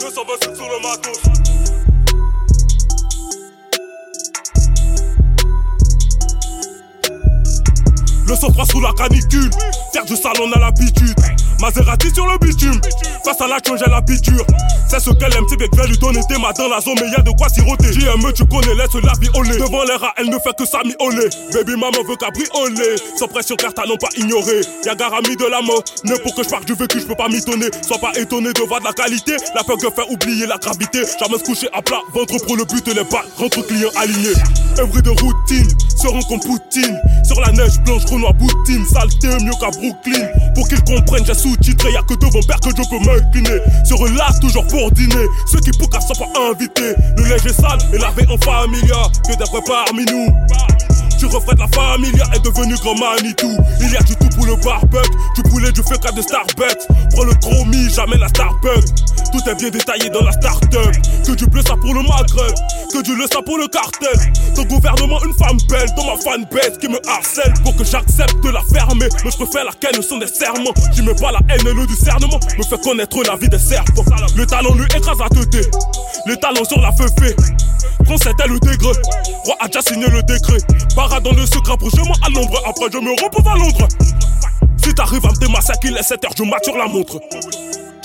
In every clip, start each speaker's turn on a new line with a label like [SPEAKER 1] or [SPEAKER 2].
[SPEAKER 1] 227 sur le matos. Le sang froid sous la canicule, faire du salon à l'habitude. Maserati sur le bitume, face à la j'ai la piqûre. C'est ce qu'elle aime, c'est que lui donner des mains dans la zone, mais y'a de quoi siroter. JME, tu connais, laisse la violer. Devant les rats, elle ne fait que ça miauler. Baby maman veut cabrioler, sans pression car t'as non pas ignoré. Y'a garami de la mort, ne pour que je parte du vécu, je peux pas m'étonner. Sois pas étonné de voir de la qualité, la peur que fait oublier la gravité. Jamais se coucher à plat, ventre pour le but, les balles, rentre client aligné. Œuvre de routine, seront comme Poutine. Sur la neige blanche, Renoir boutine, saleté mieux qu'à Brooklyn. Pour qu'ils comprennent, j'ai sous-titré, y'a que devant père que je peux m'incliner. Se relâche toujours pour dîner, ceux qui pour sont pas invités. Le est sale et lavé en familia, que des parmi nous. Tu refrais la familia est devenu grand Manitou. Il y a du tout pour le barbecue, du poulet, du feu de Starbucks. Prends le chromie, jamais la Starbucks. Tout est bien détaillé dans la start-up. Que du bleu ça pour le Maghreb, que du le ça pour le cartel. Ton gouvernement, une femme belle, dans ma fanbase qui me harcèle pour que j'accepte de la fermer. Mais je préfère la ce sont des serments. J'y mets pas la haine et le discernement. Me fait connaître la vie des serpents. Le talent lui écrase la tête. Le talent sur la feu fait. c'était le degré. Roi a déjà signé le décret. Para dans le secret, approche-moi à l'ombre. Après, je me repose à Londres. Si t'arrives à me démasser qu'il est 7 heures, je mature la montre.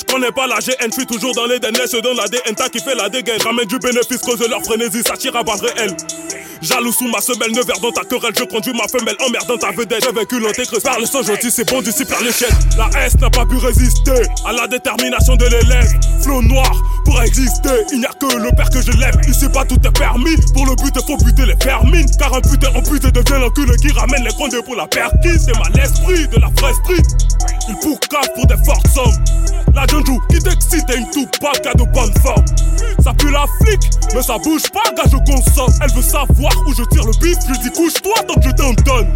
[SPEAKER 1] J'connais pas la GN, suis toujours dans les derniers, je donne la DN, qui fait la dégaine. Ramène du bénéfice, cause leur frénésie, ça tire à balles réelles. Jaloux sous ma semelle, nevers dans ta querelle, je conduis ma femelle, emmerdant ta vedette. J'ai vécu l'antéchrist, par le sang gentil, c'est bon disciple à l'échelle. La S n'a pas pu résister à la détermination de l'élève. Flot noir pour exister, il n'y a que le père que je lève. Ici pas tout est permis, pour le but il faut buter les fermines. Car un putain amputé devient l'enculé qui ramène les condés pour la perquise. C'est mal l'esprit de la vraie. Pour des. La Junju qui t'excite et une toute pas de bonne forme. Ça pue la flic, mais ça bouge pas, gars, je consomme. Elle veut savoir où je tire le bif, je dis couche-toi que je t'en donne.